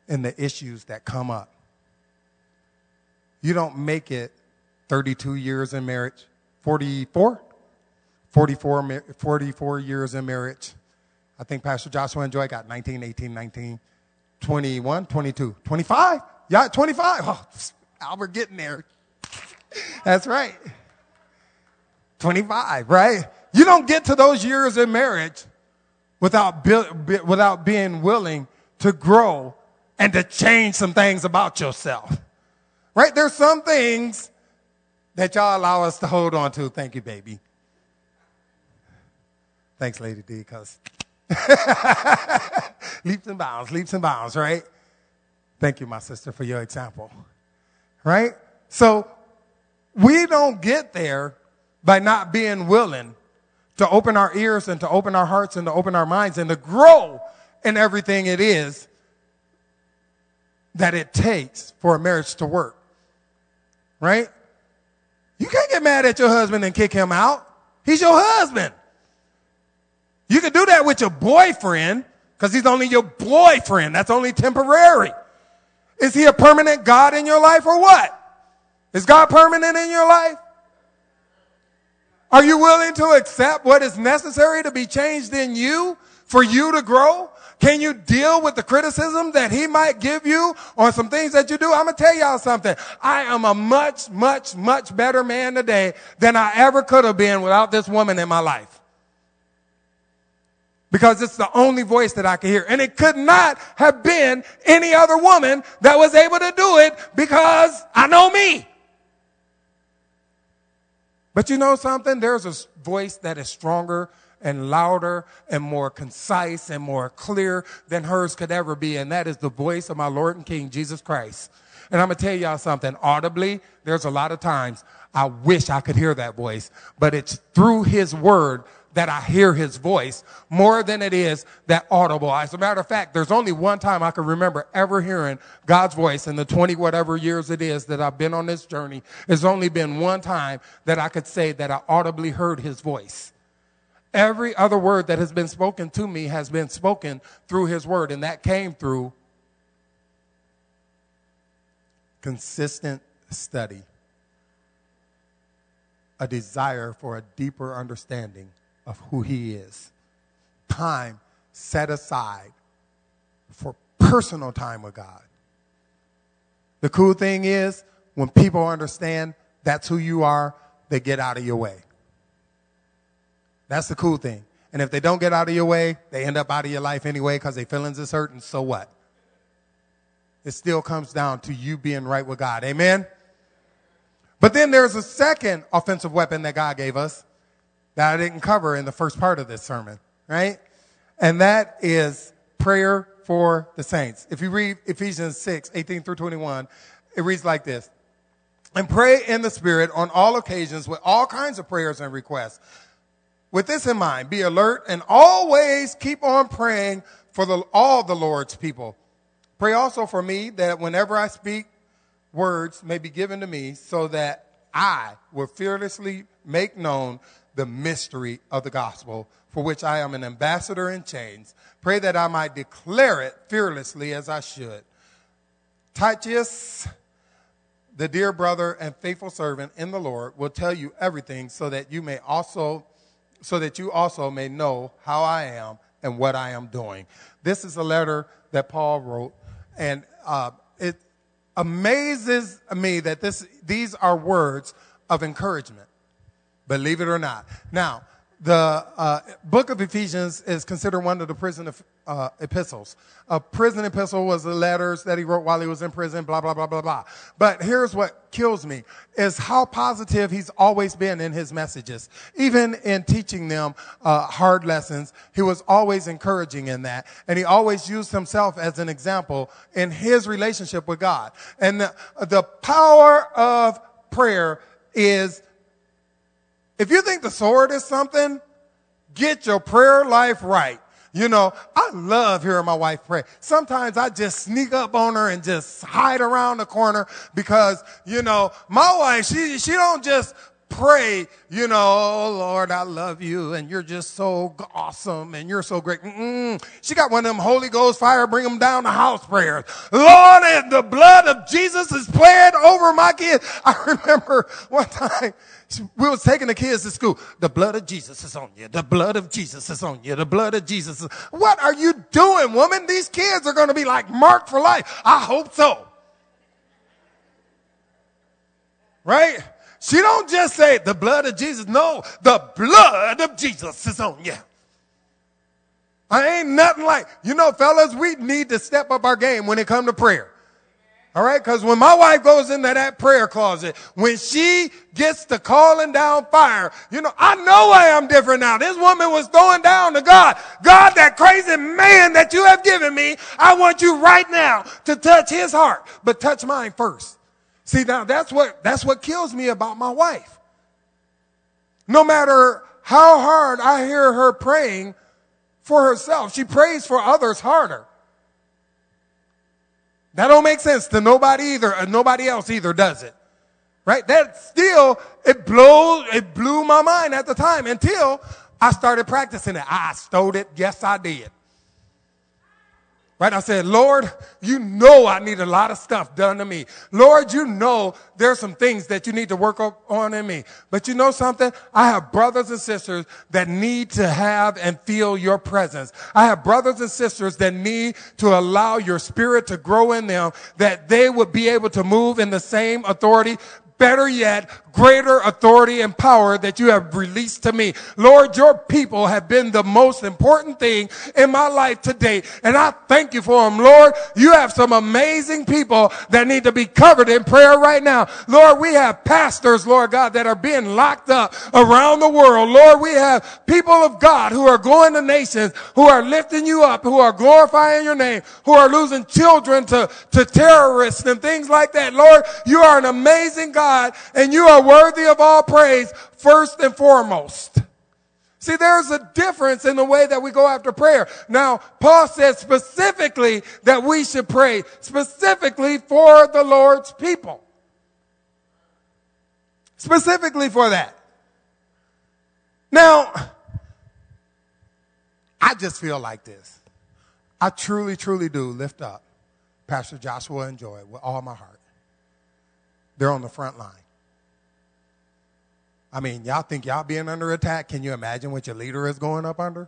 in the issues that come up. You don't make it 32 years in marriage, 44? 44, 44 years in marriage. I think Pastor Joshua and Joy got 19, 18, 19, 21, 22, 25. Yeah, 25. Oh, Albert getting there. That's right. 25, right? You don't get to those years in marriage without, without being willing to grow and to change some things about yourself. Right? There's some things that y'all allow us to hold on to. Thank you, baby. Thanks, Lady D, because leaps and bounds, leaps and bounds, right? Thank you, my sister, for your example. Right? So we don't get there by not being willing to open our ears and to open our hearts and to open our minds and to grow in everything it is that it takes for a marriage to work. Right? You can't get mad at your husband and kick him out. He's your husband. You can do that with your boyfriend because he's only your boyfriend. That's only temporary. Is he a permanent God in your life or what? Is God permanent in your life? Are you willing to accept what is necessary to be changed in you for you to grow? Can you deal with the criticism that he might give you on some things that you do? I'm going to tell y'all something. I am a much, much, much better man today than I ever could have been without this woman in my life. Because it's the only voice that I could hear. And it could not have been any other woman that was able to do it because I know me. But you know something? There's a voice that is stronger and louder and more concise and more clear than hers could ever be. And that is the voice of my Lord and King, Jesus Christ. And I'm going to tell y'all something audibly. There's a lot of times I wish I could hear that voice, but it's through his word that I hear his voice more than it is that audible. As a matter of fact, there's only one time I can remember ever hearing God's voice in the 20 whatever years it is that I've been on this journey. There's only been one time that I could say that I audibly heard his voice. Every other word that has been spoken to me has been spoken through his word, and that came through consistent study, a desire for a deeper understanding of who He is. Time set aside for personal time with God. The cool thing is, when people understand that's who you are, they get out of your way. That's the cool thing. And if they don't get out of your way, they end up out of your life anyway because their feelings is hurting. So what? It still comes down to you being right with God. Amen? But then there's a second offensive weapon that God gave us that I didn't cover in the first part of this sermon, right? And that is prayer for the saints. If you read Ephesians 6, 18 through 21, it reads like this. And pray in the Spirit on all occasions with all kinds of prayers and requests. With this in mind, be alert and always keep on praying for the, all the Lord's people. Pray also for me that whenever I speak, words may be given to me so that I will fearlessly make known the mystery of the gospel, for which I am an ambassador in chains. Pray that I might declare it fearlessly as I should. Titus, the dear brother and faithful servant in the Lord, will tell you everything so that you may also so that you also may know how I am and what I am doing. This is a letter that Paul wrote, and uh, it amazes me that this these are words of encouragement. Believe it or not. Now, the uh, book of Ephesians is considered one of the prison uh, epistles. A prison epistle was the letters that he wrote while he was in prison, blah, blah, blah, blah, blah. But here's what kills me is how positive he's always been in his messages. Even in teaching them uh, hard lessons, he was always encouraging in that. And he always used himself as an example in his relationship with God. And the, the power of prayer is if you think the sword is something, get your prayer life right. You know, I love hearing my wife pray. Sometimes I just sneak up on her and just hide around the corner because, you know, my wife, she, she don't just pray, you know, oh Lord, I love you and you're just so awesome and you're so great. Mm-mm. She got one of them Holy Ghost fire, bring them down the house prayers. Lord, and the blood of Jesus is playing over my kids. I remember one time we was taking the kids to school. The blood of Jesus is on you. The blood of Jesus is on you. The blood of Jesus. Is... What are you doing, woman? These kids are going to be like marked for life. I hope so. Right? She don't just say the blood of Jesus. No, the blood of Jesus is on you. I ain't nothing like, you know, fellas, we need to step up our game when it come to prayer. All right. Cause when my wife goes into that prayer closet, when she gets to calling down fire, you know, I know I am different now. This woman was throwing down to God. God, that crazy man that you have given me, I want you right now to touch his heart, but touch mine first. See, now that's what, that's what kills me about my wife. No matter how hard I hear her praying for herself, she prays for others harder. That don't make sense to nobody either, or nobody else either, does it? Right? That still, it blows, it blew my mind at the time until I started practicing it. I stole it. Yes, I did. Right? I said, Lord, you know I need a lot of stuff done to me. Lord, you know there's some things that you need to work on in me. But you know something? I have brothers and sisters that need to have and feel your presence. I have brothers and sisters that need to allow your spirit to grow in them, that they would be able to move in the same authority better yet, greater authority and power that you have released to me. Lord, your people have been the most important thing in my life today. And I thank you for them. Lord, you have some amazing people that need to be covered in prayer right now. Lord, we have pastors, Lord God, that are being locked up around the world. Lord, we have people of God who are going to nations, who are lifting you up, who are glorifying your name, who are losing children to, to terrorists and things like that. Lord, you are an amazing God and you are worthy of all praise first and foremost. See, there's a difference in the way that we go after prayer. Now, Paul says specifically that we should pray specifically for the Lord's people. Specifically for that. Now, I just feel like this. I truly, truly do lift up Pastor Joshua and Joy with all my heart. They're on the front line. I mean, y'all think y'all being under attack? Can you imagine what your leader is going up under?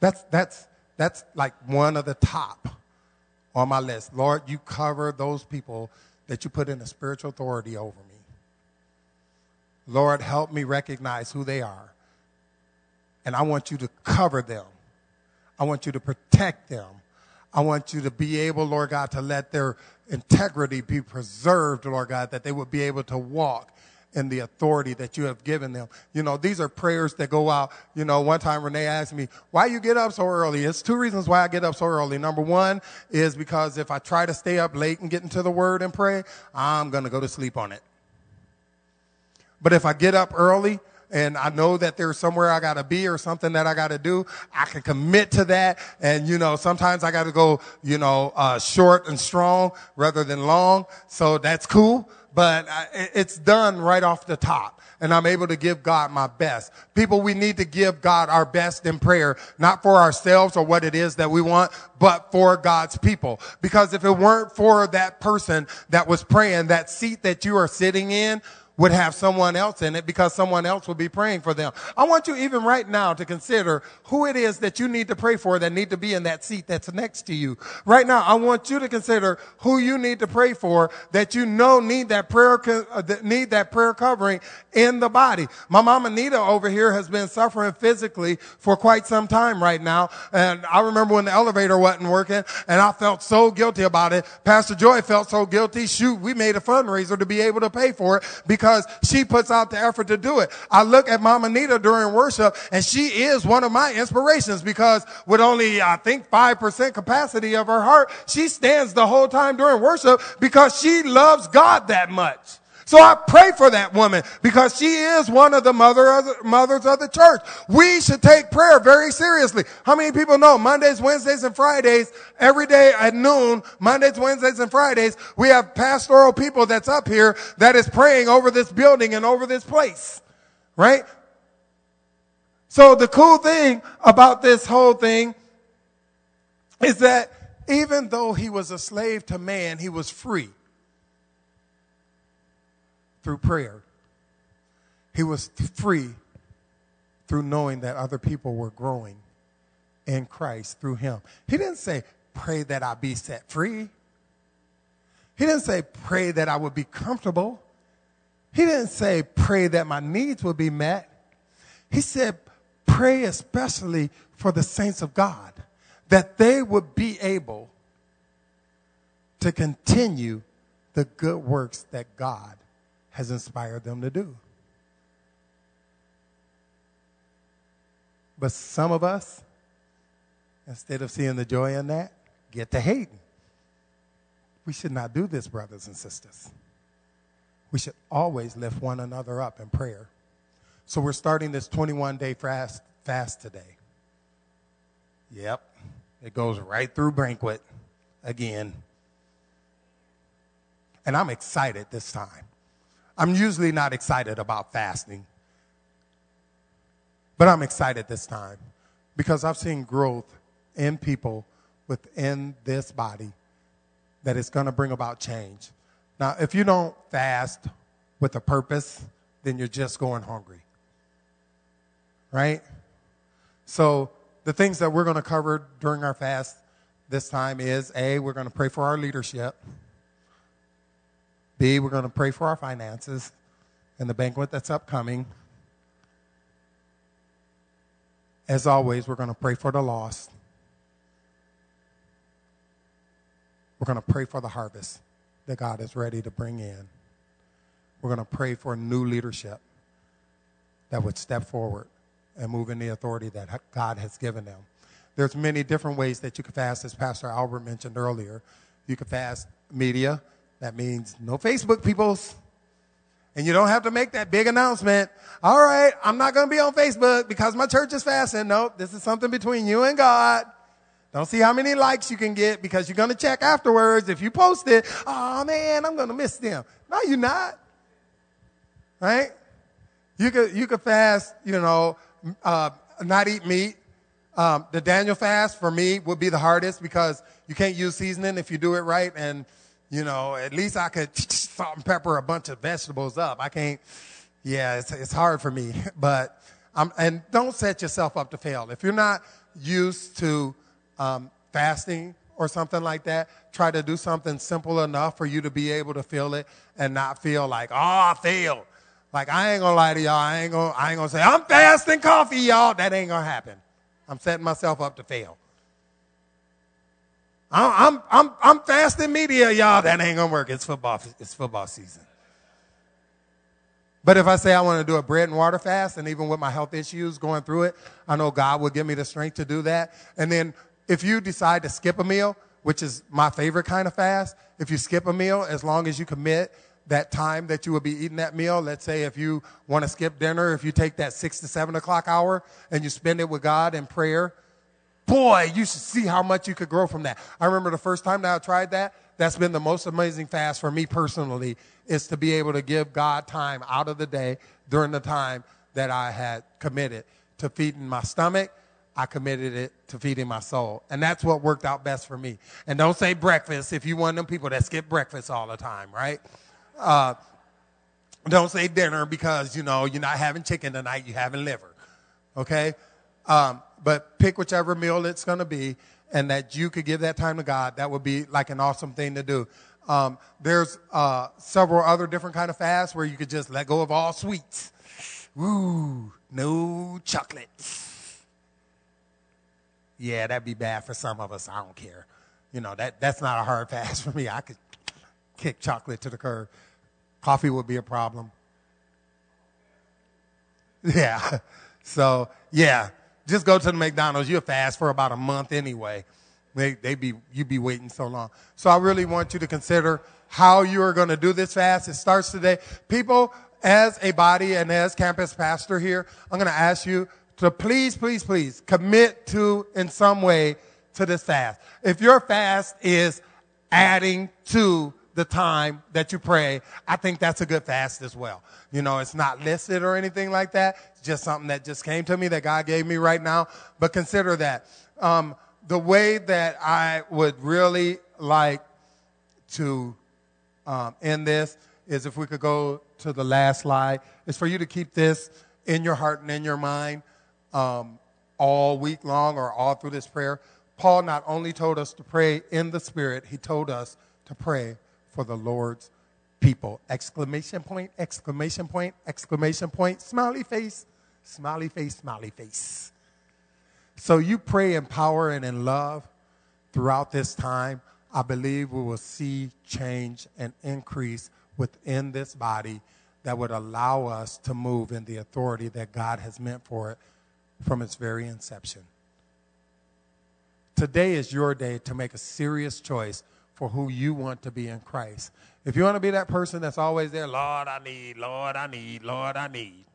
That's that's that's like one of the top on my list. Lord, you cover those people that you put in a spiritual authority over me. Lord, help me recognize who they are. And I want you to cover them. I want you to protect them. I want you to be able, Lord God, to let their integrity be preserved, Lord God, that they would be able to walk in the authority that you have given them. You know, these are prayers that go out. You know, one time Renee asked me, why you get up so early? It's two reasons why I get up so early. Number one is because if I try to stay up late and get into the word and pray, I'm going to go to sleep on it. But if I get up early, and I know that there's somewhere I got to be or something that I got to do, I can commit to that. And, you know, sometimes I got to go, you know, uh, short and strong rather than long. So that's cool. But I, it's done right off the top. And I'm able to give God my best. People, we need to give God our best in prayer, not for ourselves or what it is that we want, but for God's people. Because if it weren't for that person that was praying, that seat that you are sitting in, would have someone else in it because someone else would be praying for them. I want you even right now to consider who it is that you need to pray for that need to be in that seat that's next to you. Right now, I want you to consider who you need to pray for that you know need that prayer, uh, need that prayer covering in the body. My mom Anita over here has been suffering physically for quite some time right now. And I remember when the elevator wasn't working and I felt so guilty about it. Pastor Joy felt so guilty. Shoot, we made a fundraiser to be able to pay for it because because she puts out the effort to do it. I look at Mama Nita during worship and she is one of my inspirations because with only, I think, 5% capacity of her heart, she stands the whole time during worship because she loves God that much. So I pray for that woman because she is one of the mother of the, mothers of the church. We should take prayer very seriously. How many people know Mondays, Wednesdays, and Fridays, every day at noon, Mondays, Wednesdays, and Fridays, we have pastoral people that's up here that is praying over this building and over this place. Right? So the cool thing about this whole thing is that even though he was a slave to man, he was free through prayer. He was free through knowing that other people were growing in Christ through him. He didn't say, pray that I be set free. He didn't say, pray that I would be comfortable. He didn't say, pray that my needs would be met. He said, pray especially for the saints of God, that they would be able to continue the good works that God has inspired them to do. But some of us, instead of seeing the joy in that, get to hating. We should not do this, brothers and sisters. We should always lift one another up in prayer. So we're starting this 21 day fast, fast today. Yep, it goes right through banquet again. And I'm excited this time. I'm usually not excited about fasting, but I'm excited this time because I've seen growth in people within this body that is going to bring about change. Now, if you don't fast with a purpose, then you're just going hungry. Right? So, the things that we're going to cover during our fast this time is A, we're going to pray for our leadership. B, we're going to pray for our finances and the banquet that's upcoming. As always, we're going to pray for the lost. We're going to pray for the harvest that God is ready to bring in. We're going to pray for new leadership that would step forward and move in the authority that God has given them. There's many different ways that you can fast, as Pastor Albert mentioned earlier. You can fast media, that means no Facebook, peoples. And you don't have to make that big announcement. All right, I'm not going to be on Facebook because my church is fasting. Nope, this is something between you and God. Don't see how many likes you can get because you're going to check afterwards. If you post it, oh man, I'm going to miss them. No, you're not. Right? You could, you could fast, you know, uh, not eat meat. Um, the Daniel fast for me would be the hardest because you can't use seasoning if you do it right. And, you know, at least I could salt and pepper a bunch of vegetables up. I can't, yeah, it's, it's hard for me. But, um, and don't set yourself up to fail. If you're not used to um, fasting or something like that, try to do something simple enough for you to be able to feel it and not feel like, oh, I failed. Like I ain't gonna lie to y'all. I ain't gonna, I ain't gonna say, I'm fasting coffee, y'all. That ain't gonna happen. I'm setting myself up to fail. I'm, I'm, I'm, fasting media, y'all. That ain't gonna work. It's football, it's football season. But if I say I want to do a bread and water fast, and even with my health issues going through it, I know God will give me the strength to do that. And then if you decide to skip a meal, which is my favorite kind of fast, if you skip a meal, as long as you commit that time that you will be eating that meal. Let's say if you want to skip dinner, if you take that six to seven o'clock hour and you spend it with God in prayer, boy, you should see how much you could grow from that. I remember the first time that I tried that. That's been the most amazing fast for me personally is to be able to give God time out of the day during the time that I had committed to feeding my stomach. I committed it to feeding my soul. And that's what worked out best for me. And don't say breakfast if you one of them people that skip breakfast all the time, right? Uh, don't say dinner because, you know, you're not having chicken tonight, you're having liver. Okay? Um, but pick whichever meal it's going to be and that you could give that time to God. That would be like an awesome thing to do. Um, there's uh, several other different kind of fasts where you could just let go of all sweets. Woo, no chocolate. Yeah, that'd be bad for some of us. I don't care. You know, that, that's not a hard fast for me. I could kick chocolate to the curb. Coffee would be a problem. Yeah. So, yeah, just go to the McDonald's. You'll fast for about a month anyway. They, they be, you'd be waiting so long. So I really want you to consider how you are going to do this fast. It starts today. People, as a body and as campus pastor here, I'm going to ask you to please, please, please commit to in some way to this fast. If your fast is adding to the time that you pray, I think that's a good fast as well. You know, it's not listed or anything like that. It's just something that just came to me that God gave me right now. But consider that. Um, the way that I would really like to um, end this is if we could go to the last slide, is for you to keep this in your heart and in your mind um, all week long or all through this prayer. Paul not only told us to pray in the Spirit, he told us to pray for the Lord's people. Exclamation point, exclamation point, exclamation point, smiley face, smiley face, smiley face. So you pray in power and in love throughout this time. I believe we will see change and increase within this body that would allow us to move in the authority that God has meant for it from its very inception. Today is your day to make a serious choice for who you want to be in Christ. If you want to be that person that's always there, Lord, I need, Lord, I need, Lord, I need.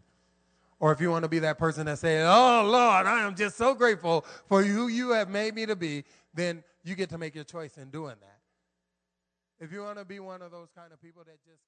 Or if you want to be that person that says, Oh, Lord, I am just so grateful for who you have made me to be, then you get to make your choice in doing that. If you want to be one of those kind of people that just